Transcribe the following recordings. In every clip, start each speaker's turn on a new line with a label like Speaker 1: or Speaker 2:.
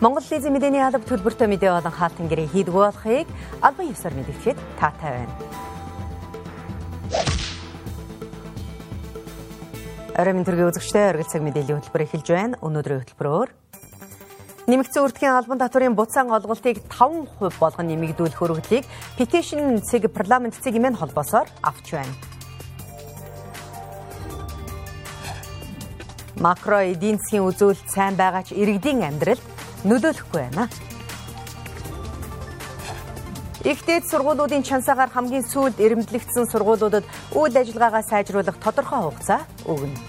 Speaker 1: Монгол лизийн мэдээний алба төлбөртэй мэдээ болон хаалтан гэрээ хийдэг болохыг албан ёсоор мэдгэхэд таатай байна. Оройн төргийн үзэгчтэй оргил цаг мэдээллийн хөтөлбөр эхэлж байна. Өнөөдрийн хөтөлбөрөөр Нэмэгдсэн үрдгийн албан татварын буцаан олголтыг 5% болгон нэмэгдүүлэх өргөдлийг Petition цэг парламент цэгийн мэн холбоосоор авч байна. Макро эдийн засгийн үзүүлэлт сайн байгаа ч иргэдийн амьдралд нөлөөлөхгүй байна. Игтэйд сургуулиудын чансаагаар хамгийн сүүлд эрэмблэгдсэн сургуулиудад үйл ажиллагаагаа сайжруулах тодорхой хугацаа өгнө.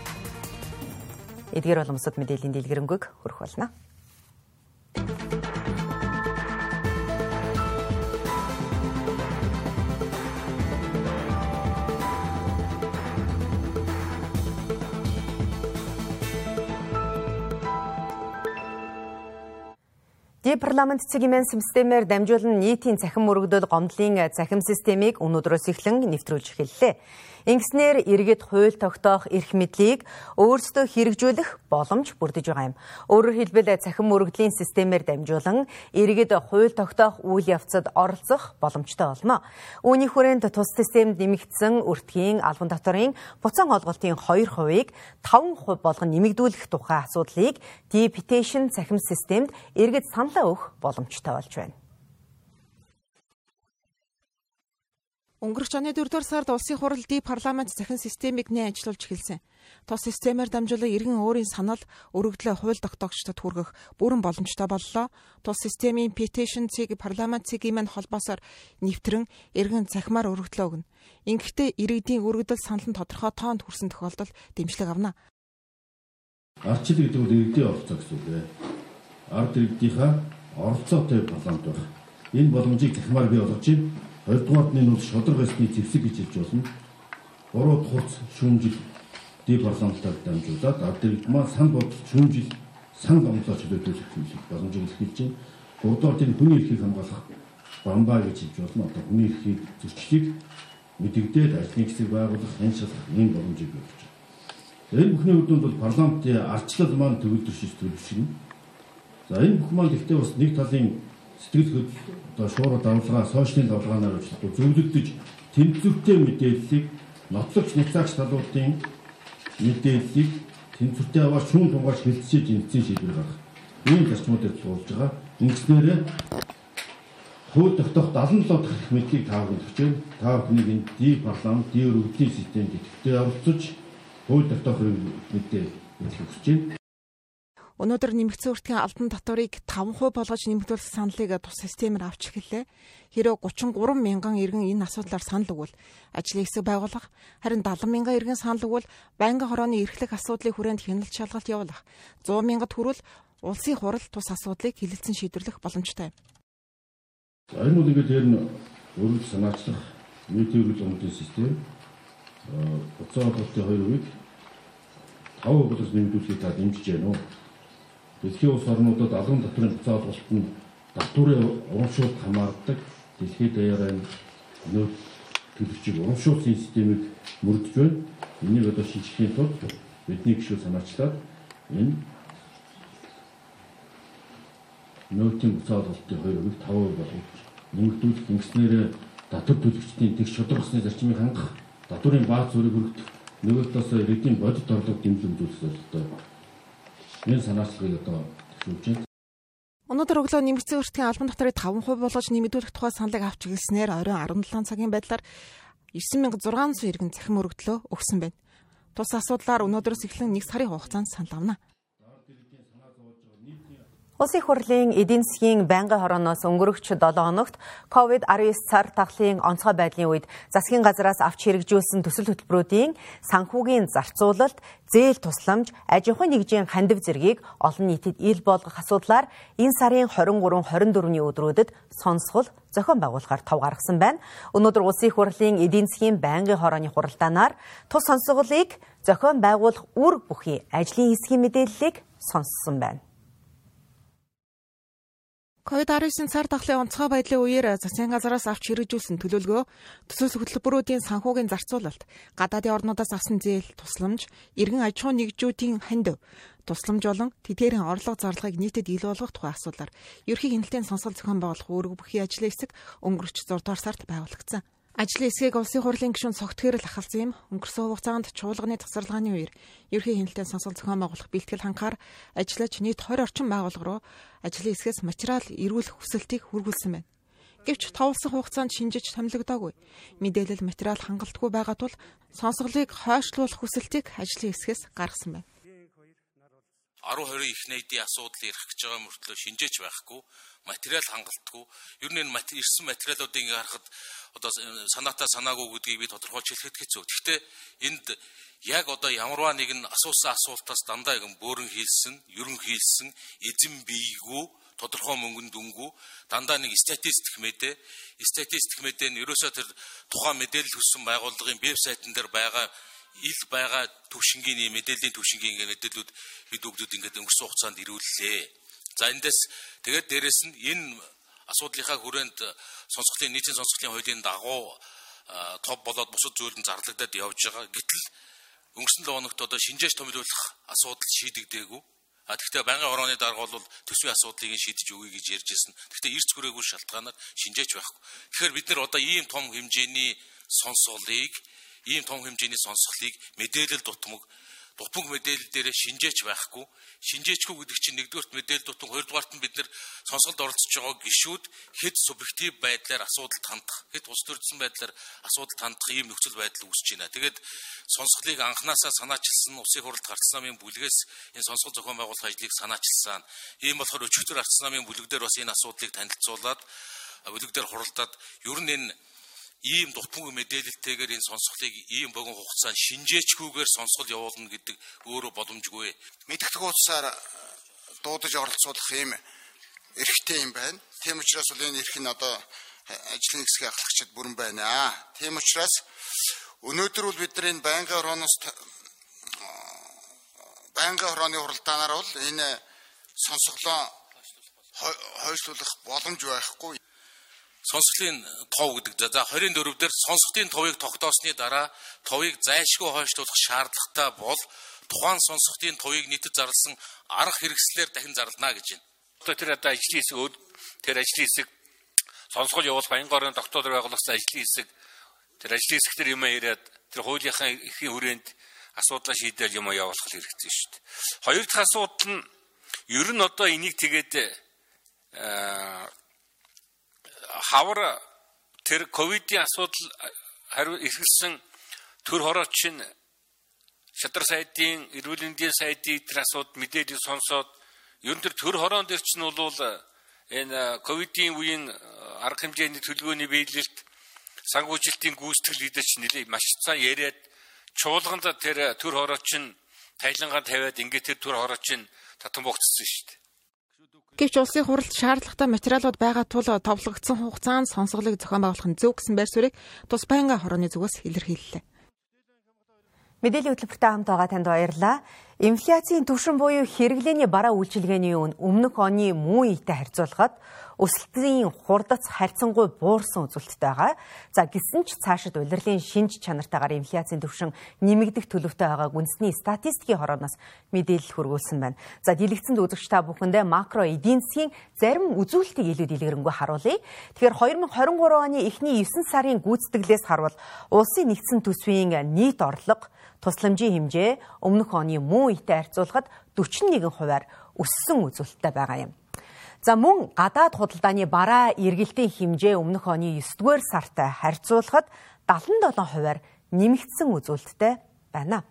Speaker 1: Эдгээр боломжсод мэдээллийн дэлгэрэнгүй хөрөх болно. Ди парламент цэгийн системээр дамжуулан нийтийн цахим мөрөгдөл гомдлын цахим системийг өнөөдрөөс эхлэн нэвтрүүлж эхэллээ. Ингэснээр иргэд хууль тогтоох эрх мэдлийг өөрсдөө хэрэгжүүлэх боломж бүрдэж байгаа юм. Өөрөөр хэлбэл цахим мөрөгдлийн системээр дамжуулан иргэд хууль тогтоох үйл явцад оролцох боломжтой болно. Үүний хүрээнд тус системд нэмэгдсэн өртгийн албан татварын буцаан олголтын 2%-ийг 5% болгон нэмэгдүүлэх тухай асуудлыг Deputation цахим системд иргэд саналаа өгөх боломжтой болж байна.
Speaker 2: Өнгөрөх оны 4-р сард улсын хурал ди парламент захин системийг нэ ажиллуулж эхэлсэн. Тус системээр дамжуулан иргэн өөрийн санал, өргөдлөө хууль тогтоогчдод хүргэх бүрэн боломжтой боллоо. Тус системийн petition цэг парламент цэгийн мань холбоосоор нэвтрэн иргэн цахимаар өргөдлөө өгнө. Ингэхдээ иргэдийн өргөдөл санал нь тодорхой тоонд хүрсэн тохиолдолд дэмжлэг авна.
Speaker 3: Арчил гэдэг нь иргэдийн оролцоо гэсэн үг ээ. Ард иргэдийнхаа оролцоотой парламент байх. Энэ боломжийг захимаар бий болгож чинь 2-р орны нууц шодрог ёсны зэвсэг гэж хэлж болно. Буруу хурц шүүмжил дэв боломжтой дамжуулаад ардэгдмаа сан бод шүүмжил сан гомдлооч төлөвлөх боломжийг илэрхийлж байна. 3-р орны хүний эрхийг хамгаалах бамбаа гэж хэлж болно. Одоо хүний эрхийг зөрчлийг мэдэгдээд ажлын хэсэг байгуулах энэ шалах ийм боломжийг өгч байна. Энэ бүхний үдүнд бол парламентын ардчлал маань төвлөрдөж төв шин. За энэ бүх маань гэхдээ бас нэг талын сэтгэл одоо шуурга давлгаа сошиал давлгаанаар ажиллахгүй зөвлөгдөж тэнцвэртэй мэдээллийг нотлогч нягцаагч талуудын мэдээллийг тэнцвэртэй аваад шүүн тунгааж хэлцэж эзэн шийдвэр гаргах. Ийм зарчмуудыг туулж байгаа. Ингэснээр хууль тогтоох 77 дахь мэдлийг тааварлаж байна. Та бүхнийг энэ ди парламент, ди өргөдлийн системд идэвхтэй оролцож хууль тогтоох мэдээ өгч байна.
Speaker 2: Өнөөдөр нэмэгдсэн үртгийн албан татварыг 5% болгож нэмэгдүүлэх саналыг тус системээр авч эхэллээ. Хэрэв 33 мянган иргэн энэ асуудлаар санал өгвөл ажлын хэсэг байгуулах, харин 70 мянган иргэн санал өгвөл байнгын хорооны эрхлэх асуудлыг хүрээнд хяналт шалгалт явуулах, 100 мянгад хүрвэл улсын хурал тус асуудлыг хилэлцэн шийдвэрлэх боломжтой.
Speaker 3: Энэ бол ингээд ер нь өргөл санаачлах нийтийн өргөл систем буцаа олголтын 2%-ийг 5% болоос нэмэгдүүлэхийг та дэмжиж байна уу? Дэлхийн улс орнуудад албан татварын буцаа олголт нь татварын урамшуулт хамаардаг дэлхийд даяараа нөөц төлөвчийг урамшуулсан системийг мөрдөж байна. Энийг одоо шинжлэхийн тулд бидний гişүүд санаачлаад энэ нөөтийн буцаа олголтын 2%-ийг 5% болгож нэмэгдүүлэх ингэснээр татвар төлөгчдийн тэгш шударгасны зарчмыг хангах татварын бааз зүрийг өргөх нөгөө талаас иргэдийн бодит орлого дэмжлэг үзүүлэх зорилготой энэ санаачлалыг одоо төвшүүлж байна.
Speaker 2: Өнөөдөр өглөө нэмэгдсэн өртгийн албан татварыг 5% болгож нэмэгдүүлэх тухай саналыг авч гэлснээр оройн 17 цагийн байдлаар 9600 иргэн цахим өргөдлөө өгсөн байна. Тус асуудлаар өнөөдрөөс эхлэн 1 сарын хугацаанд санал авна.
Speaker 1: Улсын хурлын эдийн засгийн байнгын хорооноос өнгөрөгч 7 хоногт COVID-19 цар тахлын онцгой байдлын үед засгийн газраас авч хэрэгжүүлсэн төсөл хөтөлбөрүүдийн санхүүгийн зарцуулалт, зээл тусламж, аж ахуйн нэгжийн хандив зэргийг олон нийтэд ил болгох асуудлаар энэ сарын 23, 24-ний өдрүүдэд сонсгол зохион байгуулахаар тов гаргасан байна. Өнөөдөр улсын хурлын эдийн засгийн байнгын хорооны хуралдаанаар тус сонсголыг зохион байгуулах үр бүхий ажлын хэсгийн мэдээллийг сонссон байна.
Speaker 2: Ковид-19 цар тахлын онцгой байдлын үеэр засгийн газараас авч хэрэгжүүлсэн төлөвлөгөө төсөл хөтөлбөрүүдийн санхүүгийн зарцуулалт, гадаадын орнуудаас авсан зээл, тусламж, иргэн аж ахуйн нэгжүүдийн ханд тусламж болон тэдгээрийн орлого зарлагыг нийтэд ил болгох тухай асуудлаар ерхий хяналтын сонсгол зохион байгуулах үүрэг бүхий ажлын хэсэг өнгөрч 6 дугаар сард байгуулагдсан. Ажлын хэсгийг улсын хурлын гишүүн цогтгээрэл ахалсан юм. Өнгөрсөн хугацаанд чуулганы тасарлагын үеэр ерхий хяналтын сонсгол зохион байгуулах бэлтгэл ханхаар ажиллаж нийт 20 орчим байгууллага руу ажлын хэсгээс материал эрүүлэх хүсэлтийг хүргүүлсэн байна. Гэвч товлсон хугацаанд шинжиж томилогдоогүй. Мэдээлэл материал хангалтгүй байгаа тул сонсголыг хойшлуулах хүсэлтийг ажлын хэсгээс гаргасан байна.
Speaker 4: 10 20 их найдын асуудал ярих гэж байгаа мөртлөө шинжээч байхгүй материал хангалтгүй ер нь энэ ирсэн материалуудыг ингээ харахад одоо санаатаа санаагүй гэдгийг би тодорхойлж хэлэхэд хэцүү. Гэхдээ энд яг одоо ямарваа нэгэн асуусан асуултаас дандаа юм бөөрөн хийлсэн, ерөн хийлсэн, эзэн бийгүү тодорхой мөнгөнд өнгөө дандаа нэг статистик мэдээ статистик мэдээ нь ерөөсөө тэр тухайн мэдээлэл хүссэн байгууллагын веб сайтн дээр байгаа ил байгаа төвшингийн мэдээллийн төвшингийн мэдээллүүд бид бүгдүүд ингээд өнгөрсөн хугацаанд ирүүллээ. За эндээс тэгээд дээрэс нь энэ асуудлынхаа хүрээнд сонсголын нийтийн сонсголын хуулийн дагуу топ болоод бусад зүйл нь зарлагдаад явж байгаа. Гэтэл өнгөрсөн 7 хоногт одоо шинжээч томилуулах асуудал шийдэгдээгүй. А тэгвэл байнгын хорооны дарга бол төсвийн асуудлыг шийдэж өгье гэж ярьж ирсэн. Тэгвэл эрс хүрээгүй шалтгаанаар шинжээч байхгүй. Тэгэхээр бид нэр одоо ийм том хэмжээний сонсголыг ийм том хэмжээний сонсголыг мэдээлэл дутмаг дутмаг мэдээлэл дээр шинжээч байхгүй шинжээчгүй гэдэг чинь нэгдүгээрт мэдээлэл дутмаг хоёрдугаарт нь бид нэр сонсголд оролцож байгаа гишүүд хэд субъектив байдлаар асуудалд хандах хэд ус төрсөн байдлаар асуудалд хандах ийм нөхцөл байдал үүсэж байна. Тэгээд сонсголыг анханасаа санаачилсан усын хуралд гарц намын бүлгээс энэ сонсгол зохион байгуулах ажлыг санаачилсан. Ийм болохоор өчигдөр гарц намын бүлэг дээр бас энэ асуудлыг танилцуулаад бүлэг дээр хуралдаад ер нь энэ ийм дутмаг мэдээлэлтэйгээр энэ сонсголыг ийм богино хугацаанд шинжээчгүйгээр сонсгол явуулна гэдэг өөрөө боломжгүй.
Speaker 5: Мэдгдэг утсаар э, дуудаж оролцуулах ийм эрхтэй юм байна. Тийм учраас бол энэ эрх нь одоо э, ажлын хэсгийн ахлагчид бүрэн байна. Тийм учраас өнөөдөр бол бид нар энэ байнгын хорооноос э, байнгын хорооны хуралдаанаар бол энэ сонсголоо хойшлуулах боломж байхгүй
Speaker 4: сонсголын тов гэдэг. За 24 дээр сонсголын товыг тогтоосны дараа товыг зайлшгүй хойшлуулах шаардлагатай бол тухайн сонсголын товыг нийтэд зарласан арга хэрэгслээр дахин зарлана гэж байна. Одоо тэр одоо ажлын хэсэг тэр ажлын хэсэг сонсгол явуулах баян горны тогтоол байгуулсан ажлын хэсэг тэр ажлын хэсэг тэр юм яриад тэр хуулийнхаа эхийн хүрээнд асуудлаа шийдэл юм явуулах хэрэгтэй шүү дээ. Хоёр дахь асуудал нь ер нь одоо энийг тэгээд хавар тэр ковидын асуудал хариу эргэлсэн төр хорооч нь шадар сайдын эрүүл мэндийн сайдын тэр асуудал мэдээлэл сонсоод ер нь тэр төр хороон дээр чинь бол энэ ковидын үеийн арга хэмжээний төлөвлөгөөний биелэлт сангуужилтын гүйцэтгэл гэдэг чинь нэлээ маш цаа яриад чуулганд тэр төр хорооч нь тайлангаа тавиад ингээд тэр төр хорооч нь татан богцсон шүү дээ.
Speaker 2: Гэвч улсын хуралд шаардлагатай материалууд байгаа тул товлогдсон хугацаанд сонсголыг зохион байгуулах нь зөв гэсэн байр суурийг тус байнгын хорооны зүгээс илэрхийллээ.
Speaker 1: Мэдээллийн хөтөлбөртэй хамт байгаа танд баярлалаа. Инфляцийн түвшин буюу хэрэглээний бараа үйлчилгээний өмнөх оны мөн ийтэй харьцуулахад өсөлтийн хурдац харьцангуй буурсан үзүүлэлттэй байгаа. За гисэн ч цаашид улирлын шинж чанартаагаар инфляцийн түвшин нэмэгдэх төлөвтэй байгааг үндэсний статистикийн хорооноос мэдээлэл хөргүүлсэн байна. За дэлгэцэнд үзэгч та бүхэндээ макро эдийн засгийн зарим үзүүлэлтийг илүү дэлгэрэнгүй харуулъя. Тэгэхээр 2023 оны эхний 9 сарын гүйцэтгэлээс харвал улсын нэгдсэн төсвийн нийт орлого тусламжийн хэмжээ өмнөх оны мөн ийтэй харьцуулахад 41 хувиар өссөн үзүүлэлттэй байгаа юм. За мөн гадаад худалдааны бараа эргэлтийн хэмжээ өмнөх оны 9-р сартай харьцуулахад 77 хувиар нэмэгдсэн үзүүлэлттэй байна.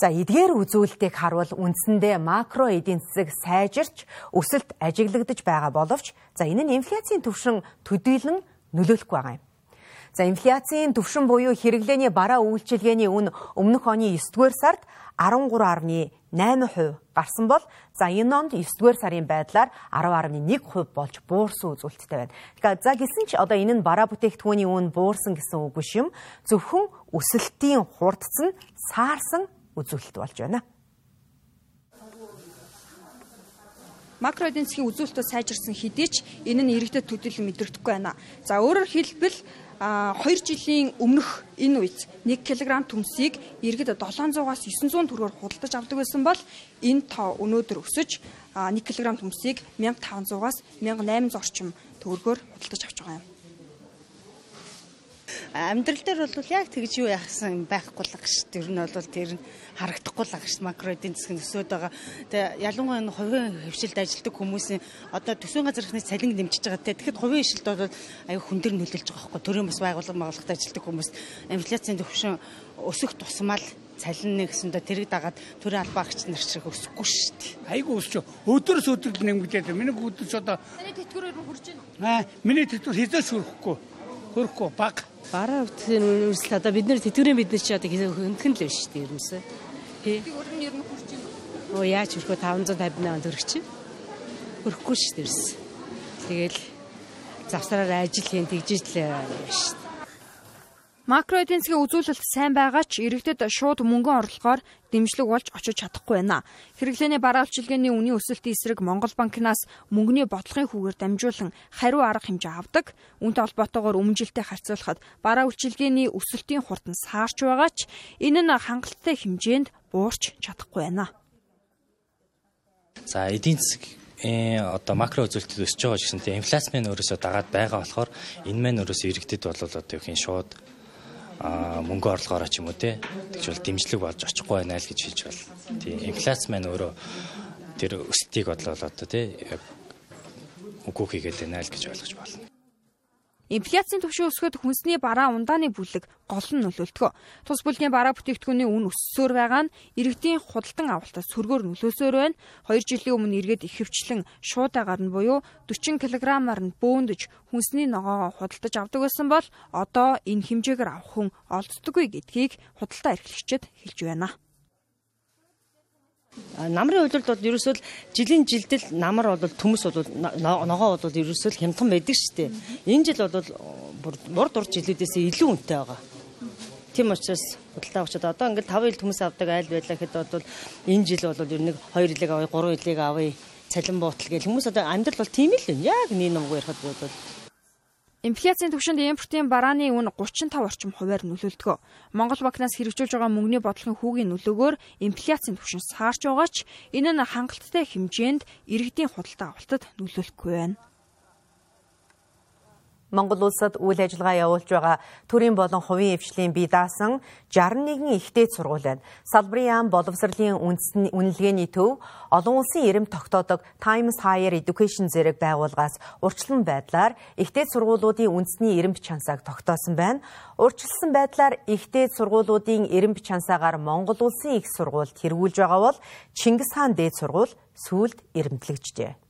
Speaker 1: За эдгээр үзүүлэлтийг харвал үндсэндээ макро эдийн засаг сайжирч өсөлт ажиглагдаж байгаа боловч за энэ нь инфляцийн түвшин төдийлөн нөлөөлөхгүй байгаа юм. За инфляцийн түвшин буюу хэрэглээний бараа үйлчилгээний үн өмнөх оны 9-р сард 13.8% гарсан бол за энэ онд 9-р сарын байдлаар 10.1% болж буурсан үзүүлэлттэй байна. Тэгэхээр за гэсэн ч одоо энэ нь бараа бүтээгдэхүүний үн буурсан гэсэн үг биш юм. Зөвхөн өсөлтийн хурдц нь саарсан үзүүлэлт болж байна.
Speaker 6: макро эдийн засгийн үзүүлэлтөө сайжирсан хэдий ч энэ нь иргэдэд төдийлөн мэдрэгдэхгүй байна. За өөрөөр хэлбэл 2 жилийн өмнөх энэ үед 1 кг төмсийг иргэд 700-аас 900 төгрөгөөр худалдаж авдаг байсан бол энэ тоо өнөөдөр өсөж 1 кг төмсийг 1500-аас 1800 орчим төгрөгөөр худалдаж авч байгаа юм
Speaker 7: амьдрал дээр бол яг тэгж юу яхсан байхгүй л гэж тэр нь бол тэр нь харагдахгүй л гэж макро эдийн засгийн өсөд байгаа. Тэгээ ялангуяа энэ хувийн хөвшилд ажилладаг хүмүүсийн одоо төсвийн газрын цалин нэмчихэж байгаа. Тэгэхэд хувийн хөвшилд бол аюу хүн дээр нөлөөлж байгаа байхгүй. Төрийн бас байгууллага байгууллагад ажилладаг хүмүүс инфляцийн төвшин өсөх тусмал цалин нэгсэндээ тэрэг дагаад төрийн албаагч нар шиг өсөхгүй шүү дээ.
Speaker 8: Айгу өсч өдөрс өдөр нэмэгдээд миний өдөрс одоо
Speaker 6: Таны тэтгэврээр нь хурж
Speaker 8: Аа
Speaker 6: байна уу?
Speaker 8: миний тэтгэвэр хэзээс хүрэхгүй. Хүрэхгүй баг.
Speaker 9: Бараа үтгэн үрсэл одоо бид нэр тэтгэврийн бид нар чи одоо хөнтгөн л байна шүү дээ ерөөсөө.
Speaker 6: Тэтгэвэр нь ер нь байна уу?
Speaker 9: Оо яаж хүрхөө 558 төгрөг чинь. Хүрхгүй шүү дээ. Тэгэл завсраар ажил хийн тэгжиж л шүү.
Speaker 6: Макро эдийн засгийн үзүүлэлт сайн байгаа ч иргэдэд шууд мөнгөн орлогоор дэмжлэг болж очиж чадахгүй байна. Хэрэглээний бараа үйлчилгээний үнийн өсөлтийн эсрэг Монгол банкнаас мөнгөний бодлогын хүүгээр дамжуулан хариу арга хэмжээ авдаг. Үүнтэй холбоотойгоор өмнөжилтэй харьцуулахад бараа үйлчилгээний өсөлтийн хурд нь саарч байгаа ч энэ нь хангалттай хэмжээнд буурч чадахгүй байна.
Speaker 10: За эдийн засаг э одоо макро үзүүлэлтэд өсөж байгаа гэсэнтэй инфляц маань өөрөөсөө дагаад байгаа болохоор энэ маань өөрөөсөө иргэдэд бол одоо юу хин шууд мөнгө орлогоороо ч юм уу те тэгж бол дэмжлэг болж очихгүй байна л гэж хэлж байна. Тийм инфляц маань өөрөө тэр өсөлтийг бодлоо одоо те үгүй хийгээд байна л гэж ойлгож байна.
Speaker 6: Инфляцийн түвшин өсөхөд хүнсний бараа ундааны бүлэг гол нь нөлөөлдөг. Тус бүлгийн бараа бүтээгдэхүүний үн өссөөр байгаа нь иргэдийн худалдан авалтад сөргөөр нөлөөсөөр байна. 2 жилийн өмнө иргэд ихэвчлэн шуудагаар нь буюу 40 кг-аар нь бөөндөж хүнсний ногоогоо худалдаж авдаг байсан бол одоо энэ хэмжээгээр авах хүн олддоггүй гэдгийг худалдаа эрхлэгчид хэлж байна.
Speaker 7: Намрын үйлдэлд бол ерөөсөө жилийн жилдэл намар бол төмөс бол ногоо бол ерөөсөө хямдхан байдаг шүү дээ. Энэ жил бол мур дур жилүүдээс илүү үнэтэй байгаа. Тийм учраас худалдаа авчид одоо ингээд 5 ил төмөс авдаг айл байлаа гэхэд бол энэ жил бол ер нь 2 илэг авъя 3 илэг авъя цалин буутал гэх хүмүүс одоо амьдрал бол тийм л юм. Яг нэг номгоо ярихад бол
Speaker 6: Инфляцийн түвшинд импортын барааны үн 35 орчим хувиар нөлөөлдөг. Монгол банкнаас хэрэгжүүлж байгаа мөнгөний бодлогын хүүгийн нөлөөгөөр инфляцийн түвшин саарч байгаа ч энэ нь хангалттай хэмжээнд иргэдийн худалдаа авалтад нөлөөлөхгүй байна.
Speaker 1: Монгол улсад үйл ажиллагаа явуулж байгаа төрийн болон хувийн эвшлийн бие даасан 61 ихтэй сургууль байна. Салбарын яам боловсролын үнэлгээний төв олон улсын эрэм тогтоодог Times Higher Education зэрэг байгууллагаас урьдчилан байдлаар ихтэй сургуулиудын үндэсний эрэм чансааг тогтоосон байна. Урьдчилсан байдлаар ихтэй сургуулиудын эрэм чансаагаар Монгол улсын их сургуульд хэрэгүүлж байгаа бол Чингис хаан дээд сургууль сүүлд эрэмтлэгджээ.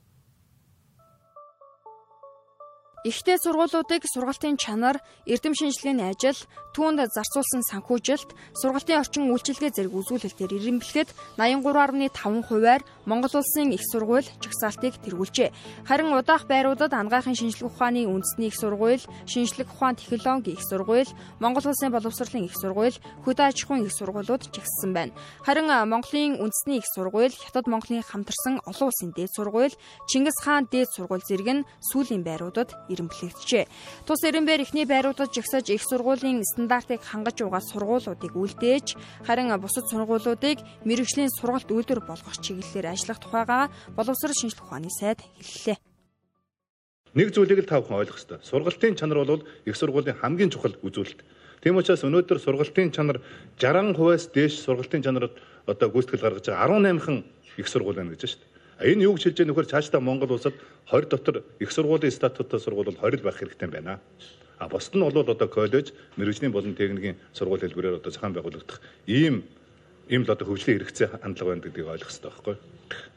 Speaker 6: Ихтэй сургуулиудыг сургалтын чанар, эрдэм шинжилгээний ажил, түүнд зарцуулсан санхүүжилт, сургалтын орчин үйлчилгээ зэрэг үзүүлэлтээр ирэмблэхэд 83.5 хувиар Монгол улсын их сургууль жагсаалтыг тэргүүлжээ. Харин удаах байруудад ангаахын шинжилгээ ухааны үндэсний их сургууль, шинжлэх ухаан технологи их сургууль, Монгол улсын боловсролын их сургууль, хөдөө аж ахуйн их сургуулиуд жагссан байна. Харин Монголын үндэсний их сургууль, Хятад Монголын хамтарсан олон улсын дээд сургууль, Чингис хаан дээд сургууль зэрэг нь сүүлийн байруудад ирэмблэгджээ. Тус Эренбэр ихний байруудад жагсаж их сургуулийн стандартыг хангаж угаа сургуулиудыг үлдээж, харин бусад сургуулиудыг мэрэгжлийн сургалт үйлдвэр болгох чиглэлээр ажиллах тухайгаа боловсрол шинжилгээ ухааны сайд хэллээ.
Speaker 11: Нэг зүйлийг л та бүхэн ойлгох ёстой. Сургалтын чанар бол их сургуулийн хамгийн чухал үзүүлэлт. Тийм учраас өнөөдөр сургалтын чанар 60%-аас дээш сургалтын чанарт одоо гүйцэтгэл гаргаж байгаа 18хан их сургууль байна гэж байна шүү дээ. Энэ юу гэж хэлж байгаа нөхөр цаашдаа Монгол улсад 20 дотор их сургуулийн статуттай сургууль бол 20 л байх хэрэгтэй байна. А бусд нь бол одоо коллеж, мэрэгжлийн болон техникийн сургууль хэлбэрээр одоо зохион байгуулагдах ийм ийм л одоо хөгжлийн хэрэгцээ хандлага байна гэдгийг ойлгох хэрэгтэй байхгүй юу?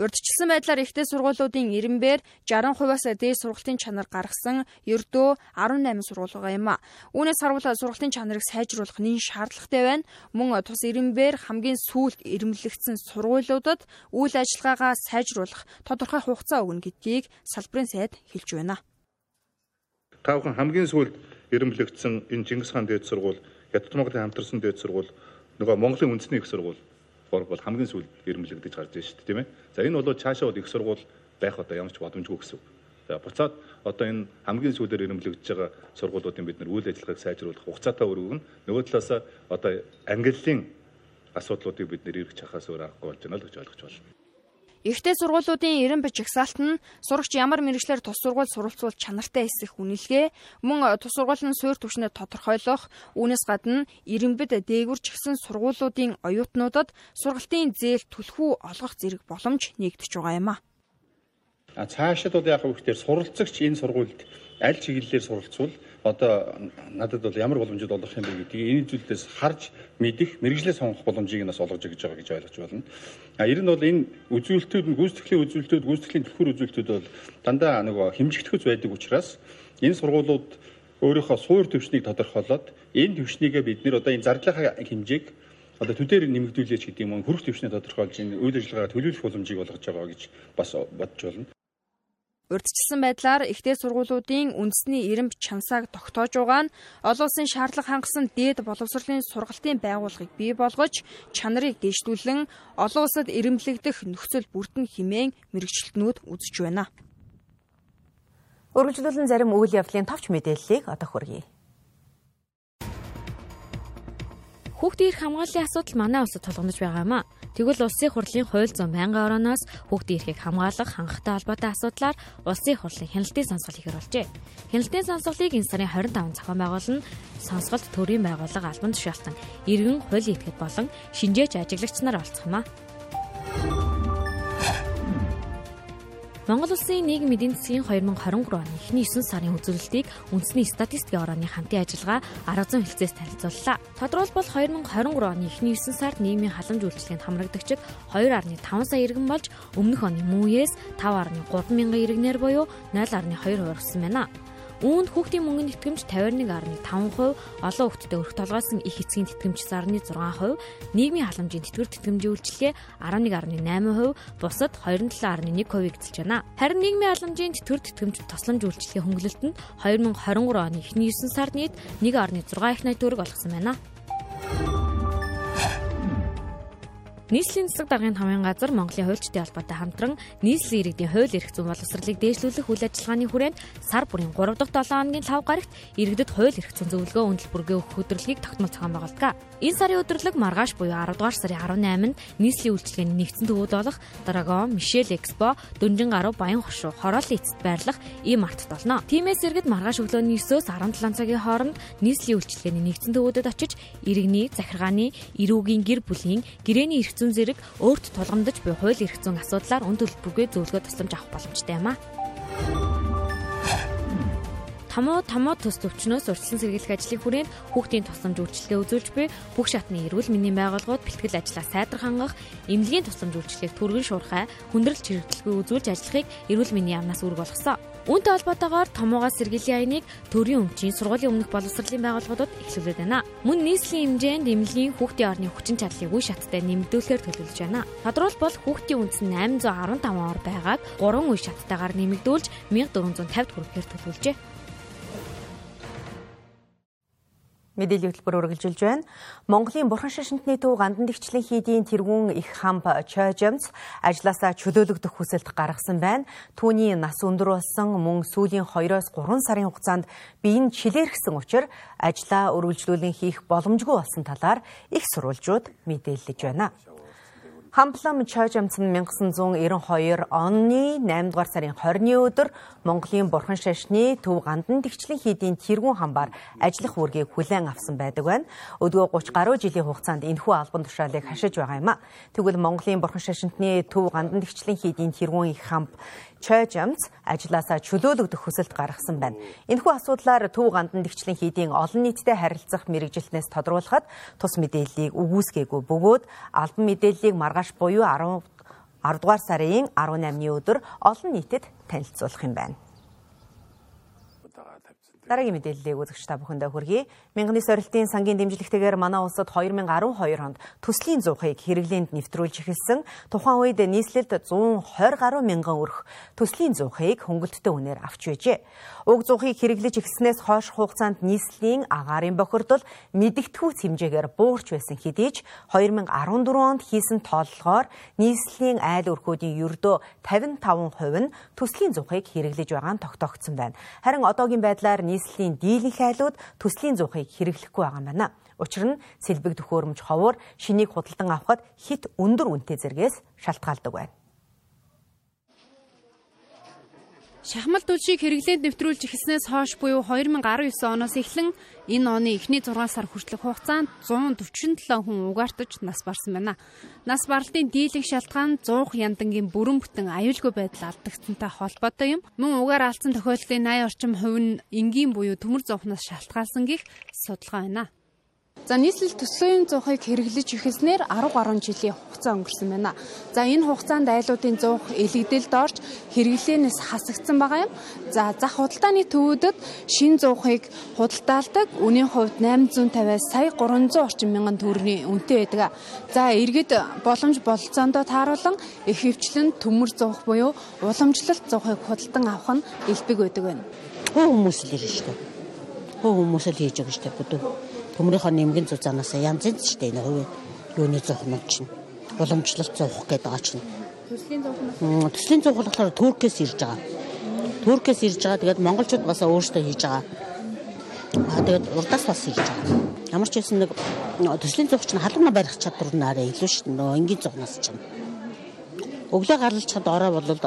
Speaker 6: Урдчилсан байдлаар ихтэй сургуулиудын ирэмбээр 60%-аас дээд сургалтын чанар гаргасан ердөө 18 сургууль юм а. Үүнээс харуул сургалтын чанарыг сайжруулах нэн шаардлагатай байна. Мөн тус ирэмбээр хамгийн сүүлд ирэмлэгдсэн сургуулиудад үйл ажиллагаагаа сайжруулах тодорхой хугацаа өгнө гэдгийг салбарын сайд хэлж байна.
Speaker 11: Та бүхэн хамгийн сүүлд ирэмлэгдсэн энэ Чингис хаан дээд сургууль, Хятад Монголын хамтарсан дээд сургууль, нөгөө Монголын үндэсний их сургууль бол хамгийн сүүлд ирэмлэгдэж гарч байна шүү дээ тийм ээ. За энэ бол цаашаа их сургууль байх одоо ямар ч боломжгүй гэсэн үг. За буцаад одоо энэ хамгийн сүүлээр ирэмлэгдэж байгаа сургуулиудын бид нар үйл ажиллагааг сайжруулах хугацаатай өргөн нөгөө талаас одоо ангиллын асуудлуудыг бид нэр ирэх чахаас өөр аргагүй болж байна л гэж ойлгож байна.
Speaker 6: Ихтэй сургуулиудын 90 бич жагсаалт нь сурагч ямар мэрэгчлэр тус сургууль суралцуул чанартай эсэх үнэлгээ, мөн тус сургуулийн суурь түвшнээ тодорхойлох, үүнээс гадна ирэмбэд дээгүрч гисэн сургуулиудын оюутнуудад сургалтын зээл түлхүү олгох зэрэг боломж нэгдэж байгаа юм а.
Speaker 12: А цаашид бол яг үгээр суралцагч энэ сургуульд аль чиглэлээр суралцвал одоо надад бол ямар боломжууд олох юм бэ гэдгийг энэ зүйлээс харж мэдэх, мэрэгжлээ сонгох боломжийг нас олгож өгч байгаа гэж ойлгож байна. А ер нь бол энэ үзүүлэлтүүд нь гүйцэтгэлийн үзүүлэлтүүд, гүйцэтгэлийн түлхүүр үзүүлэлтүүд бол дандаа нөгөө хэмжигдэхүйц байдаг учраас энэ сургуулиуд өөрийнхөө суур төвшнийг тодорхойлоод энэ төвшнийгээ бид нэр одоо энэ зардлынхаа хэмжээг одоо төдөр нэмэгдүүлээч гэдэг юм хөрөх төвшнээ тодорхойлж энэ үйл ажиллагаагаа төлөвлөх боломжийг олгож байгаа гэж бас бодож байна.
Speaker 6: Урдчилсан байдлаар ихтэй сургуулиудын үндэсний ирэмб чансааг тогтоож байгаа нь олон улсын шаардлага хангасан дээд боловсролын сургалтын байгууллагыг бий болгож чанарыг дэвшүүлэн олон улсад ирэмблэгдэх нөхцөл бүрдэн хэмээн мэрэгчлэтнүүд үзэж байна.
Speaker 1: Өргөжлүүлэн зарим үйл явдлын товч мэдээллийг одоо хүргэе.
Speaker 13: Хүүхдийн эрх хамгааллын асуудал манай улсад тулгамдж байгаа юм а. Тэгвэл улсын хурлын хууль зүйн байнгын орооноос хүүхдийн эрхийг хамгаалах хангалттай холбоотой асуудлаар улсын хурлын хяналтын сонсгол ихэр болжээ. Хяналтын сонсголыг энэ сарын 25 зохион байгуулна. Сонсголт төрийн байгууллага албан тушаалтан иргэн хуулийн этгээд болон шинжээч ажиглагч нар оролцох юм а. Монгол Улсын нийгмийн эдийн засгийн 2023 оны эхний 9 сарын үзүүлэлтийг үндэсний статистикийн орооны хамтын ажиллагаа арга зүйн хэлцээс танилцууллаа. Тодорхойлбол 2023 оны эхний 9 сард нийгмийн халамж үйлчлэгэнд хамрагдагчид 2.5 сая иргэн болж өмнөх оны үеэс 5.3 мянган иргэнээр буюу 0.2% өссөн байна. Үүнд хүүхдийн мөнгөний тэтгэмж 51.5%, олон хүүхдэд өрх толгойсон их эцгийн тэтгэмж 9.6%, нийгмийн халамжийн тэтгэвэр тэтгэмжийн үйлчилгээ 11.8%, бусад 27.1%-ийг эзэлж байна. Харин нийгмийн халамжийн тэтгэвэр тэтгэмж тосломж үйлчилгээ хөнгөлөлтөнд 2023 оны эхний 9 сард нийт 1.6 их найт төгрөг олгосон байна. Нийслэлийн засаг даргын хамын газар Монголын хуульчдын холбоотой хамтран нийслэлийн иргэдийн хууль эрх зүйн боловсролыг дээшлүүлэх үйл ажиллагааны хүрээнд сар бүрийн 3 дахь 7 хоногийн 5 гарагт иргэдэд хууль эрх зүйн зөвлөгөө бүргээ өгөх хөтөлбөрийг тогтмол зохион байгуулдаг. Энэ сарын өдөрлөг маргааш буюу 10 дугаар сарын 18-нд нийслэлийн үйлчлэгээний нэгдсэн төвүүд болох Драгон, Мишель Экспо, Дөнжин гаруй Баян хошуу, Хороолын эцэст байрлах ийм арт болно. Тимээс иргэд маргааш өглөөний 9-өөс 17 цагийн хооронд нийслэлийн үйлчлэгээний нэгдсэн төвүүдэд очиж иргэний, захиргааны, эрүүгийн гэр бүлийн гэрээний эрх зүйн зэрэг өөрт тулгамдж буй хууль эрх зүйн асуудлаар үн төлбөргүй зөвлөгөө тусламж авах боломжтой юм а. Тамо тамо төс төвчнөөс урьдчилан сэргийлэх ажлын хүрээнд хүүхдийн тусламж үйлчилгээ үзүүлж буй бүх шатны эрүүл мэндийн байгууллагууд бэлтгэл ажлаа сайдар хангах, эмнэлгийн тусламж үйлчилгээг түргэн шуурхай, хүндрэлт чирэгдэлгүй үзүүлж ажиллахыг эрүүл мэндийн яамнаас үүрэг болгосон. Үүнтэй холбоотойгоор томоогоос сэргиiлийн аяныг төрийн өмчийн сургуулийн өмнөх боловсролын байгууллагуудад эхлүүлээд байна. Мөн нийслэлийн хэмжээнд эмнэлгийн хүүхдийн орны хүчин чадлыг үе шаттай нэмэгдүүлэхээр төлөвлөж байна. Тодорхойлбол хүүхдийн үндэс нь 815 ор байгааг 3 үе шаттайгаар нэмэгдүүлж 1450 төгрөгөөр төлөвлөжээ.
Speaker 1: Мэдээллийн хөтөлбөр үргэлжилж байна. Монголын Бурхан шашинтны төв гандан дэгчлийн хийдийн тэргүүн их хамп Чойжамц ажлаасаа чөлөөлөгдөх хүсэлт гаргасан байна. Түүний нас өндөр болсон мөн сүүлийн 2-оос 3 сарын хугацаанд бие нь чилээрхсэн учраас ажлаа үргэлжлүүлэн хийх боломжгүй болсон талаар их сурвалжууд мэдээлж байна. Хамплам Чойжамц нь 1992 оны 8 дугаар сарын 20-ны өдөр Монголын Бурхан шашны төв гандан тэгчлийн хийдийн тэргүүн хамбаар ажиллах үүргийг хүлээн авсан байдаг байна. Өдгөө 30 гаруй жилийн хугацаанд энэхүү албан тушаалыг хашиж байгаа юм а. Тэгвэл Монголын Бурхан шашинтны төв гандан тэгчлийн хийдийн тэргүүн их хамб Чойжамц ажлаасаа чөлөөлөгдөх хүсэлт гаргасан байна. Энэхүү асуудлаар Төв гандан дэгчлийн хийдийн олон нийтэд харилцах мэрэгжилтнээс тодруулахад тус мэдээллийг үгүйсгээгүй бөгөөд албан мэдээллийг маргааш буюу 10 10 дугаар сарын 18-ны өдөр олон нийтэд танилцуулах юм байна. Дараагийн мэдээллийг үзэгч та бүхэндээ хүргэе. Мянганы сорилтын сангийн дэмжлэгтэйгээр манай улсад 2012 онд төслийн зуухыг хэрэглээнд нэвтрүүлж эхэлсэн. Тухайн үед нийслэлд 120 гаруй мянган өрх төслийн зуухыг хөнгөлөлттэй үнээр авч байжээ. Уг зуухыг хэрэглэж эхэлснээс хойш хугацаанд нийслэлийн агаарын бохирдол мэдэгдэхүйц хэмжээгээр буурч байсан хэдий ч 2014 онд хийсэн тооллогоор нийслэлийн айл өрхүүдийн ердөө 55% нь төслийн зуухыг хэрэглэж байгаа нь тогтоогдсон байна. Харин одоогийн байдлаар нийслэлийн дийлэнх айлууд төслийн зуухыг хэрэглэхгүй байгаа юм байна. Учир нь сэлбэг төхөөрөмж ховор шинийг худалдан авахд хит өндөр үнэтэй зэргээс шалтгаалдаг байна.
Speaker 14: Шахмал түлшийг хэрэглээнд нэвтрүүлж эхэлснээс хойш буюу 2019 оноос эхлэн энэ оны эхний 6 сар хүртэлх хугацаанд 147 хүн угаартаж нас барсан байна. Нас баралтын дийлэнх шалтгаан 100 яндангийн бүрэн бүтэн аюулгүй байдал алдагдсантай холбоотой юм. Мөн угаар алдсан тохиолдлын 80 орчим хувь нь энгийн буюу төмөр зовхноос шалтгаалсан гих судалгаа байна. За нийслэл төслийн зуухыг хэрэглэж ихэлснээр 10 гаруй жилийн хугацаа өнгөрсөн байна. За энэ хугацаанд айлуудын зуух элэгдэлд орж хэрэглээнээс хасагдсан байгаа юм. За зах худалдааны төвүүдэд шин зуухыг худалдаалдаг үнийн хувьд 850-аас сая 300 орчим мянган төгрөгийн үнэтэй байдаг. За иргэд боломж бололцоондоо тааруулан их хөвчлэн төмөр зуух буюу уламжлалт зуухыг худалдан авах нь элбэг байдаг байна.
Speaker 15: Хөө хүмүүс л шүү дээ. Хөө хүмүүс л хийж байгаа дээ бүдүү төмрийнхөө нэмгэн зузаанаас янз янз дээ энэ хувийн юуны зохнууд чинь уламжлалт зовх гэдэг байгаа чинь. Төслийн зовх. Төслийн зовх болохоор Туркээс ирж байгаа. Туркээс ирж байгаа. Тэгээд монголчууд бас өөрсдөө хийж байгаа. Аа тэгээд урдаас бас хийж байгаа. Ямар ч байсан нэг төслийн зовх чинь халуунаа барих чадвар нь арай илүү шүү дээ. Нөө энгийн зовноос чинь. Өглөө гарлаж чад ороо болол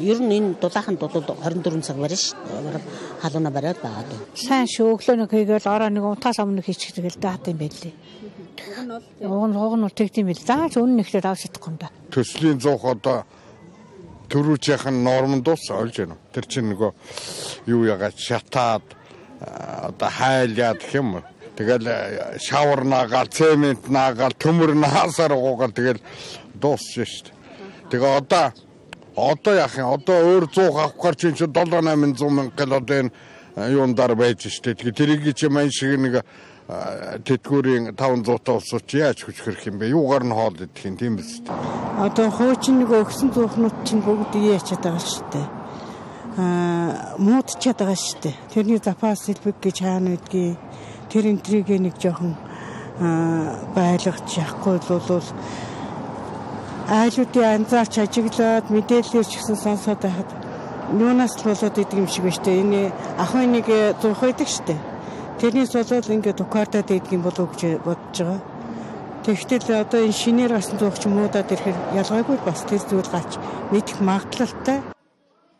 Speaker 15: ер нь энэ дулааханд бол 24 цаг барина ш. Халууна бариад байгаа дөө.
Speaker 16: Сайн шүү өглөө нэг хийгээл ороо нэг утаас өмнө хийчих тэгэл даад юм байлээ. Уг нь уг нь бол тэгдэм байл. Зааж үнэн нэхлээр авч чадахгүй юм да.
Speaker 17: Төслийн 100 одоо төрүүчийнхэн нормд ус олж байна. Тэр чинь нөгөө юу ягаад шатаад одоо хайлаад гэх юм. Тэгэл шавар наагаал, цемент наагаал, төмөр наасаар уугаал тэгэл дуусчих шүү дээ. Тэгээ одоо Одоо яах юм? Одоо өөр 100 авах гар чинь 7 800 мянга гэл одоо энэ юундаар байж штэ. Тэгээ тэрийг чи мань шиг нэг тэтгэврийн 500 та усууч яаж хүч хөрөх юм бэ? Юугаар нь хоол идэх юм тийм биз дээ.
Speaker 16: Одоо хуучин нэг өгсөн зүухнууд чинь бүгд яачаад байгаа штэ. Аа муудчаад байгаа штэ. Тэрний запас сэлбэг гэж хаана байдгийг тэр энтрийг нэг жоохон байлгаж яахгүй бол айлуудын анзаарч ажиглаад мэдээлэлээр ч гэсэн сонсоод байхад юунаас болоод идэг юм шиг байна штэ. Энэ ахын нэг зурх байдаг штэ. Тэрнээс болоод ингээд тукаартаад идэг юм болов уу гэж бодож байгаа. Тэгвэл одоо энэ шинээр гасан зурх ч муудаад ирэхээр ялгаагүй бас тэр зүйл гарч мэдэх магадлалтай.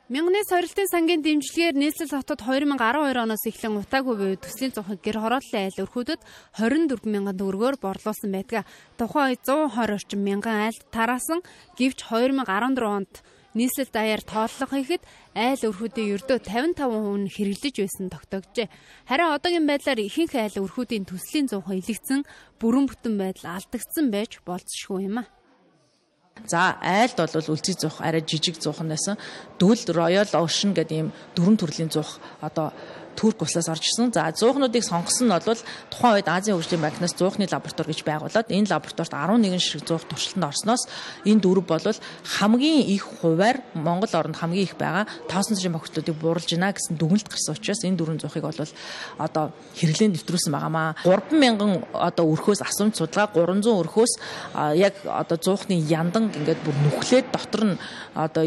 Speaker 14: Мянганы сорилтын сангийн дэмжлэгээр нийслэл хотод 2012 оноос эхлэн утаагүй буюу төслийн зохиг гэр хорооллын айл өрхүүдэд 24 мянган төгрөгөөр борлуулсан байдаг. Тухайн үед 120 орчим мянган айлд тараасан гэвч 2014 онд нийслэл даяар тооллого хийхэд айл өрхүүдийн ердөө 55% нь хэрэглэж байсан тогтогджээ. Харин одоогийн байдлаар ихэнх айл өрхүүдийн төслийн 100% илэгдсэн бүрэн бүтэн байдал алдагдсан байж болцсохгүй юм а.
Speaker 18: За айлд бол үлзий зуух арай жижиг зуухан байсан. Дүл Royal Ocean гэдэг ийм дөрвөн төрлийн зуух одоо Турк улсаас орж ирсэн. За 100-нуудыг сонгосон нь бол тухайн үед Азийн хөгжлийн банкнаас 100-ны лаборатори гэж байгуулад энэ лабораторид 11 ширхэг 100 туршилтанд орсноос энэ дөрв бол хамгийн их хуваар Монгол оронд хамгийн их байгаа тоосон цэжин бохирдлуудыг бууруулж байна гэсэн дүгнэлт гарсан учраас энэ дөрвөн зуухыг бол одоо хэрэглээнд нэвтрүүлсэн байгаамаа. 3000 одоо өрхөөс асуумж судалгаа 300 өрхөөс яг одоо зуухны яндан ингээд бүр нүхлээд дотор нь одоо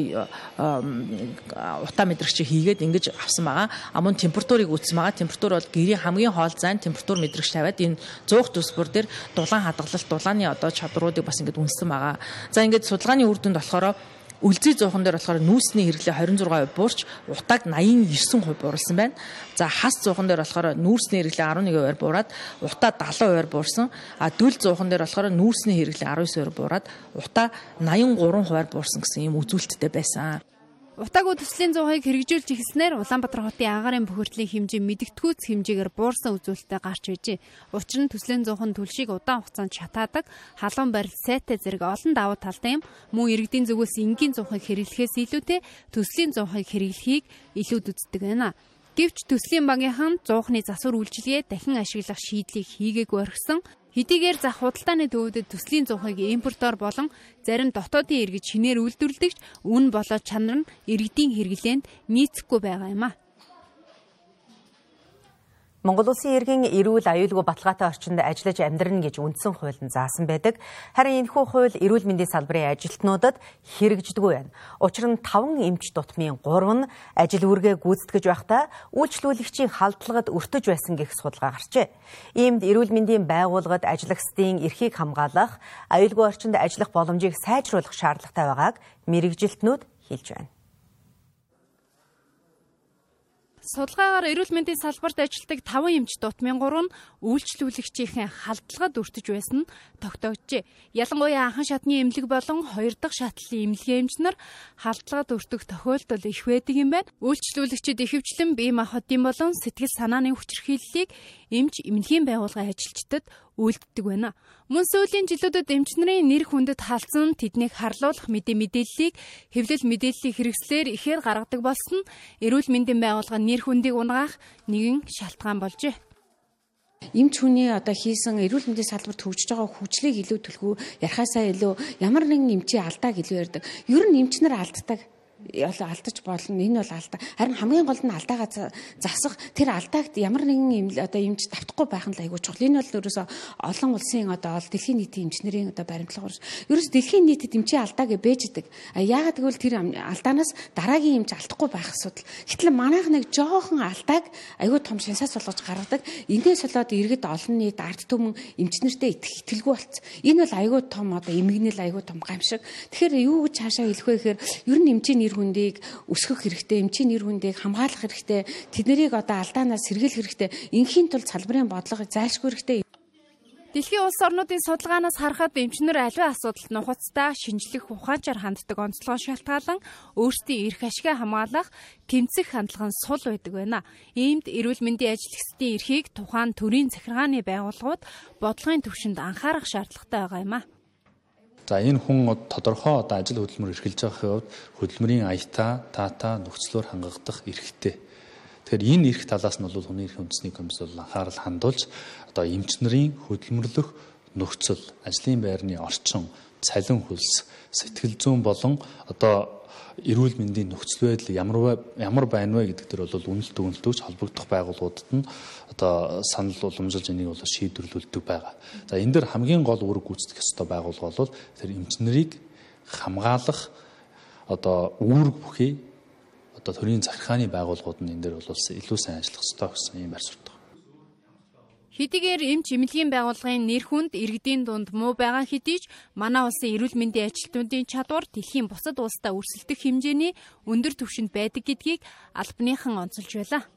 Speaker 18: утаа мэдрэгч хийгээд ингэж авсан байгаа. Амун температур температурыг үүссэн байгаа. Температур бол гэрийн хамгийн хоол зайн температур мэдрэгч тавиад энэ 100 төсбөр дээр дулаан хадгалалт, дулааны одоо чадруудыг бас ингэж үнсэн байгаа. За ингэж судалгааны үр дүнд болохоор Үлзий зуухан дээр болохоор нүүсний хэрэглээ 26% буурч утааг 89% бууруулсан байна. За хас зуухан дээр болохоор нүүрсний хэрэглээ 11% буураад утаа 70% буурсан. А дүл зуухан дээр болохоор нүүрсний хэрэглээ 19% буураад утаа 83% буурсан гэсэн ийм үзүүлэлттэй байсан.
Speaker 14: Утаагүй төслийн 100%-ыг хэрэгжүүлж эхэлснээр Улаанбаатар хотын агаарын бохирдлын хэмжээ мэдэгдэхүйц хэмжээгээр буурсан үзүүлэлттэй гарч байжээ. Учир нь төслийн 100-ын түлшийг удаан хугацаанд шатаадаг, халуун барил сайтай зэрэг олон давуу талтай юм. Мөн иргэдийн зүгээс энгийн 100%-ыг хэрэглэхээс илүүтэй төслийн 100%-ыг хэрэглэхийг илүүд үздэг байна. Гэвч төслийн багийнхан зуухны засвар үйлчилгээ дахин ашиглах шийдлийг хийгээгүй орхисон Хэдийгээр зах худалдааны төвөдөд төслийн зуухыг импортоор болон зарим дотоодын иргэд шинээр үйлдвэрлэдэгч үн болоод чанар нь иргэдийн хэрэглээнд нийцэхгүй байгаа юм а.
Speaker 1: Монгол улсын иргэн эрүүл аюулгүй баталгаатай орчинд ажиллаж амьдрна гэж үндсэн хуульд заасан байдаг. Харин энэхүү хууль эрүүл мэндийн салбарын ажилтнуудад хэрэгждэггүй байна. Учир нь 5 эмч дутмын 3 нь ажил үргээ гүйцэтгэж байхдаа үйлчлүүлэгчийн халдлагад өртөж байсан гэх судалгаа гарчээ. Иймд эрүүл мэндийн байгууллагад ажиллагчдын эрхийг хамгаалах, аюулгүй орчинд ажиллах боломжийг сайжруулах шаардлагатай байгааг мэрэгжилтнүүд хэлж байна.
Speaker 14: Судалгаагаар эрүүл мэндийн салбарт ажилладаг 5 эмч дутмын 3 нь үйлчлүүлэгчийн халдлагад өртөж байсан нь тогтоогджээ. Ялангуяа анхан шатны эмнэлэг болон 2 дахь шатлалын эмнэлгийн эмч нар халдлагад өртөх тохиолдол их байдаг юм байна. Үйлчлүүлэгчид ихэвчлэн бие махбодын болон сэтгэл санааны хүчирхийллийг эмч эмнэлгийн байгууллагын ажилчдад үйлддэг байна. Мөн сүүлийн жилүүдэд эмч нарын нэр хүндэд халдсан тэднийг харлуулах мэдээ мэдээллийг хэвлэл мэдээллийн хэрэгслээр ихээр гаргадаг болсон эрүүл мэндийн байгууллагын нэр хүндийг унгаах нэгэн шалтгаан болжээ
Speaker 19: эмч хүний одоо хийсэн эрүүл мэндийн салбарт хөгжиж байгаа хүчлийг илүү төлхөө ярихаасаа илүү ямар нэгэн эмчийн алдааг илүү ярьдаг. Ер нь эмч нар алддаг алдаж болно. Энэ бол алдаа. Харин хамгийн гол нь алдаагаа засах тэр алдаагт ямар нэгэн одоо юмч давтахгүй байх нь л айгүй чухал. Энэ бол ерөөсө олон улсын одоо дэлхийн нийтийн эмчнэрийн одоо баримтлага. Ерөөс дэлхийн нийтэд эмчийн алдааг бэждэг. А яагаад гэвэл тэр алдаанаас дараагийн эмч алдахгүй байх асуудал. Гэтэл манайх нэг жоохон алдааг айгүй том шансаас болгож гаргадаг. Эндээс болоод иргэд олон нийт ард түмэн эмчнэртэй итгэх итгэлгүй болцсон. Энэ бол айгүй том одоо эмгэнэл айгүй том гамшиг. Тэгэхээр юу гэж хаашаа хэлэх вэ гэхээр ер нь эмчийн нэр хүндийг өсгөх хэрэгтэй, эмчийн нэр хүндийг хамгаалах хэрэгтэй, тэднийг одоо алдаанаас сэргийлэх хэрэгтэй. Инхийн тулд салбарын бодлогыг зайлшгүй хэрэгтэй.
Speaker 14: Дэлхийн улс орнуудын судалгаанаас харахад эмчнэр аливаа асуудалд нухацтай шинжлэх ухаанчаар ханддаг онцлогоо шалтгаалan өөрсдийн эрх ашигаа хамгаалах тэмцэх хандлага нь сул байдаг байна. Иймд эрүүл мэндийн ажилчдын эрхийг тухайн төрийн захиргааны байгууллагууд бодлогын төвшөнд анхаарах шаардлагатай байгаа юм а.
Speaker 20: За энэ хүн тодорхой одоо ажил хөдөлмөр эрхэлж байгаа хувьд хөдөлмөрийн аятаа, таата нөхцлөөр хангагдах эрхтэй. Тэгэхээр энэ эрх талаас нь бол хүний эрхийн үндэсний комисс бол анхаарал хандуулж одоо эмч нарын хөдөлмөрлөх нөхцөл, ажлын байрны орчин, цалин хөлс, сэтгэл зүйн болон одоо эрүүл мэндийн нөхцөл байдал ямар ямар байна вэ гэдэг дээр бол үнэлт дүгнэлтөж холбогдох байгууллагуудад нь одоо санал уламжилж энийг бол шийдвэрлүүлдэг байгаа. За энэ дээр хамгийн гол үүрэг гүйцэтгэх ёстой байгууллага бол тэр эмчнэрийг хамгаалах одоо үүрэг бүхий одоо төрийн захиргааны байгууллагууд нь энэ дээр бол илүү сайн ажиллах ёстой гэсэн юм барь сурдаг.
Speaker 14: Хэдийгээр эмч эмнэлгийн байгууллагын нэр хүнд иргэдийн дунд муу байгаа хэдий ч манай улсын эрүүл мэндийн ажилтнуудын чадвар дэлхийн бусад улстай өрсөлдөх хэмжээний өндөр түвшинд байдаг гэдгийг албаныхан онцолж байлаа.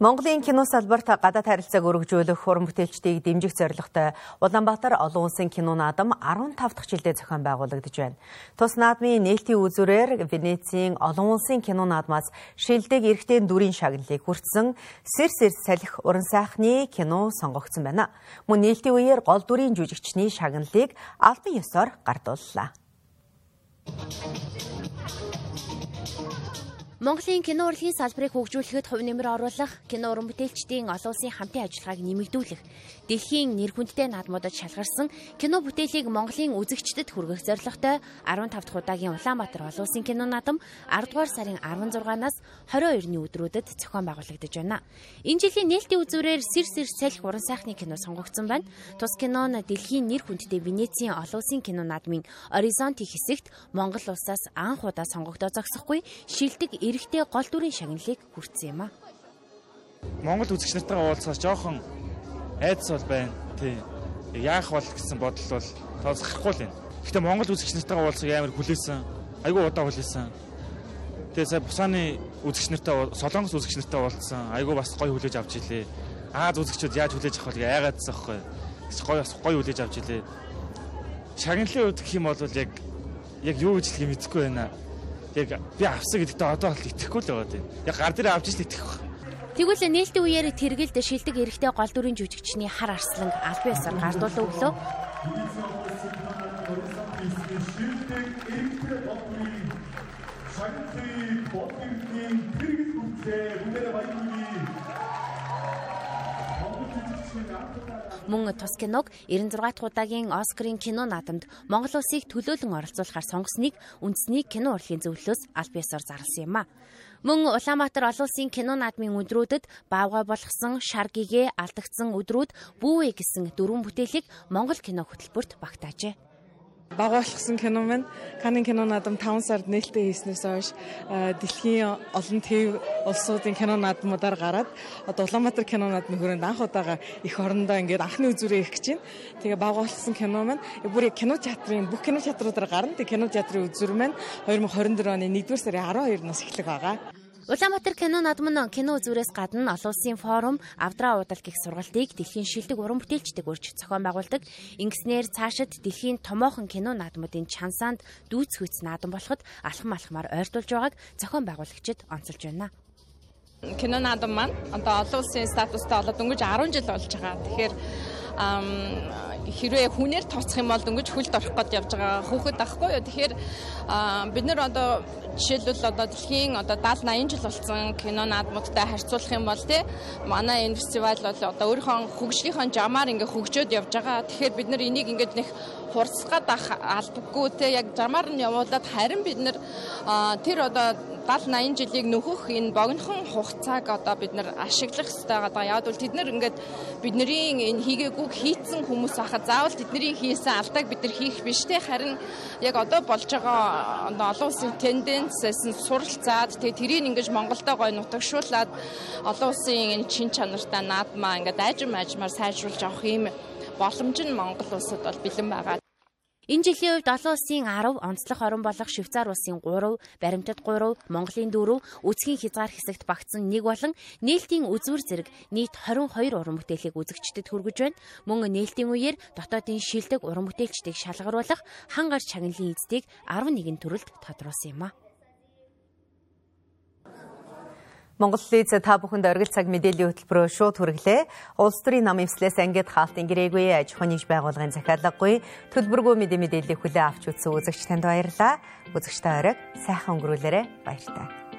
Speaker 1: Монголын кино салбарт гадаад харилцааг өргөжүүлэх уран бүтээлчдийг дэмжих зорилготой Улаанбаатар олон улсын кино наадам 15 дахь жилдээ зохион байгуулагдаж байна. Тус наадмын нээлтийн үзүүрээр Венецийн олон улсын кино наадмаас шилдэг эрэгтэй дүрийн шагналыг хүртсэн Сэр сэр салхи уран сайхны кино сонгогдсон байна. Мөн нээлтийн үеэр гол дүрийн жүжигчний шагналыг албан ёсоор гардууллаа.
Speaker 21: Монголын кино урлагийн салбарыг хөгжүүлэхэд хувь нэмэр оруулах, кино уран бүтээлчдийн олон улсын хамтын ажиллагааг нэмэгдүүлэх, дэлхийн нэр хүндтэй наадмуудад шалгарсан кино бүтээлийг Монголын үзэгчдэд хүргэх зорилготой 15 дахь удаагийн Улаанбаатар олон улсын кино наадам 10 дугаар сарын 16-наас 22-ны өдрүүдэд зохион байгуулагдаж байна. Энэ жилийн нээлтийн үзүүрээр Сэр сэр салхи уран сайхны кино сонгогдсон байна. Тус кино нь дэлхийн нэр хүндтэй Венецийн олон улсын кино наадмын Оризонти хэсэгт Монгол улсаас анх удаа сонгогдоо зогсохгүй шилдэг эрэгтэй гол дүрийн шагналыг хүртсэн юм а.
Speaker 22: Монгол үзэгч нартайгаа уулзахаас жоохон айдас бол байна. Тий. Яах бол гэсэн бодол бол тооцохгүй л байна. Гэхдээ Монгол үзэгч нартайгаа уулзах амар хүлээсэн. Айгүй удаа хүлээсэн. Тэгээ сая Бусааны үзэгч нартай Солонгос үзэгч нартай уулзсан. Айгүй бас гоё хүлээж авч илээ. Аз үзэгчүүд яаж хүлээж авах вэ? Яагаадсан аахгүй. Гоё бас гоё хүлээж авч илээ. Шагналын үед гэх юм бол яг яг юу гэж хэлхий мэдэхгүй байна яг би авсан гэдэгтээ одоо л итгэхгүй л байгаа тийм. Яг гар дээр авч ижил итгэх.
Speaker 21: Тэгвэл нээлтийн үеэр тэргэлд шилдэг эрэгтэй гол дүрийн жүжигчний хар арслан албан ёсоор гардуулан өглөө.
Speaker 23: Шагнарын бодлогын хэрэгэл хүчээ бүгдээрээ баярлуулъя.
Speaker 21: Мөн тус киног 96 дахь удаагийн Оскарын кино наадамд Монгол улсыг төлөөлөн оролцуулахаар сонгосныг үндэсний кино урлагийн зөвлөлөөс аль биесээр зарласан юм а. Мөн Улаанбаатар олон улсын кино наадмын өдрүүдэд баавгай болгосон шар гэгээ алдагдсан өдрүүд бүүвэ гэсэн дөрвөн бүтээлийг Монгол кино хөтөлбөрт багтаажээ
Speaker 16: багуулсан кино маань Канн кино наадам 5 сард нээлттэй хийснээс хойш дэлхийн олон төв улсуудын кино наадмуудаар гараад одоо Улаанбаатар кино наадмын хүрээнд анх удаага их орондоо ингээд анхны үзүүрээ их гэж байна. Тэгээ багуулсан кино маань бүр кино театрын бүх кино театруудаар гарна. Тэгээ кино театрын үзүүр маань 2024 оны 1-р сарын 12-наас эхлэх байгаа.
Speaker 21: Улаанбаатар кино наадам нь кино үзүүрээс гадна олон улсын форум, авдраа уудал гих сургалтыг дэлхийн шилдэг уран бүтээлчдэг өрч зохион байгуулдаг. Ингэснээр цаашид дэлхийн томоохон кино наадмуудын чансаанд дүүцхүйц наадам болоход алхам алхмаар ойртуулж байгааг зохион байгуулагчид онцолж байна
Speaker 24: кино наадам маань одоо олон улсын статустай болоод өнгөж 10 жил болж байгаа. Тэгэхээр хэрвээ хүнээр тооцох юм бол дөнгөж хөлд орох гээд явж байгаа хүүхэд ахгүй юу. Тэгэхээр бид нар одоо жишээлбэл одоо дэлхийн одоо 70 80 жил болсон кино наадмуудтай харьцуулах юм бол тий манай энэ фестивал бол одоо өөрийнхөө хөгжлийнхөө жамаар ингээ хөгжөөд явж байгаа. Тэгэхээр бид нар энийг ингээд нэг хурцах гад албагүй тий яг жамаар нь явуулаад харин бид нар тэр одоо 70 80 жилийг нөхөх энэ богинохон хугацааг одоо бид нар ашиглах хэрэгтэй байгаа. Яг бол тэд нар ингээд бидний энэ хийгээгүйг хийцэн хүмүүс ахад заавал тэдний хийсэн алдааг бид нар хийх биш те харин яг одоо болж байгаа олон улсын тенденцээс нь суралцаад тэгээ тэрийг ингэж Монголдо гой нутагшуулад олон улсын энэ чин чанартай наадмаа ингээд айжм айжмаар сайжруулж авах юм боломж нь Монгол улсад бол бэлэн байгаа.
Speaker 21: Энэ жилийн үед олон улсын 10, онцлог орон болох Швейцар улсын 3, баримтат 3, Монголын 4, үсгийн хязгаар хэсэгт багтсан нэг болон нээлтийн үзүүр зэрэг нийт 22 уран бүтээлийг үзэгчдэд хүргэж байна. Мөн нээлтийн үеэр дотоодын шилдэг уран бүтээлчдийг шалгаруулах хан гарч чагналын эздийг 11 төрөлд тодруулсан юм а.
Speaker 1: Монгол Лиз та бүхэнд оргил цаг мэдээллийн хөтөлбөрөөр шууд хүргэлээ. Улс төрийн нам эвслээс ангид хаалтын гэрээгүй аж ахуйн нэгж байгууллагын захиалаггүй төлбөргүй мэдээ мэдээллийг хүлээн авч үзсэн үзэгч танд баярлалаа. Үзэгчтэй оройг сайхан өнгөрүүлээрэ баяртай.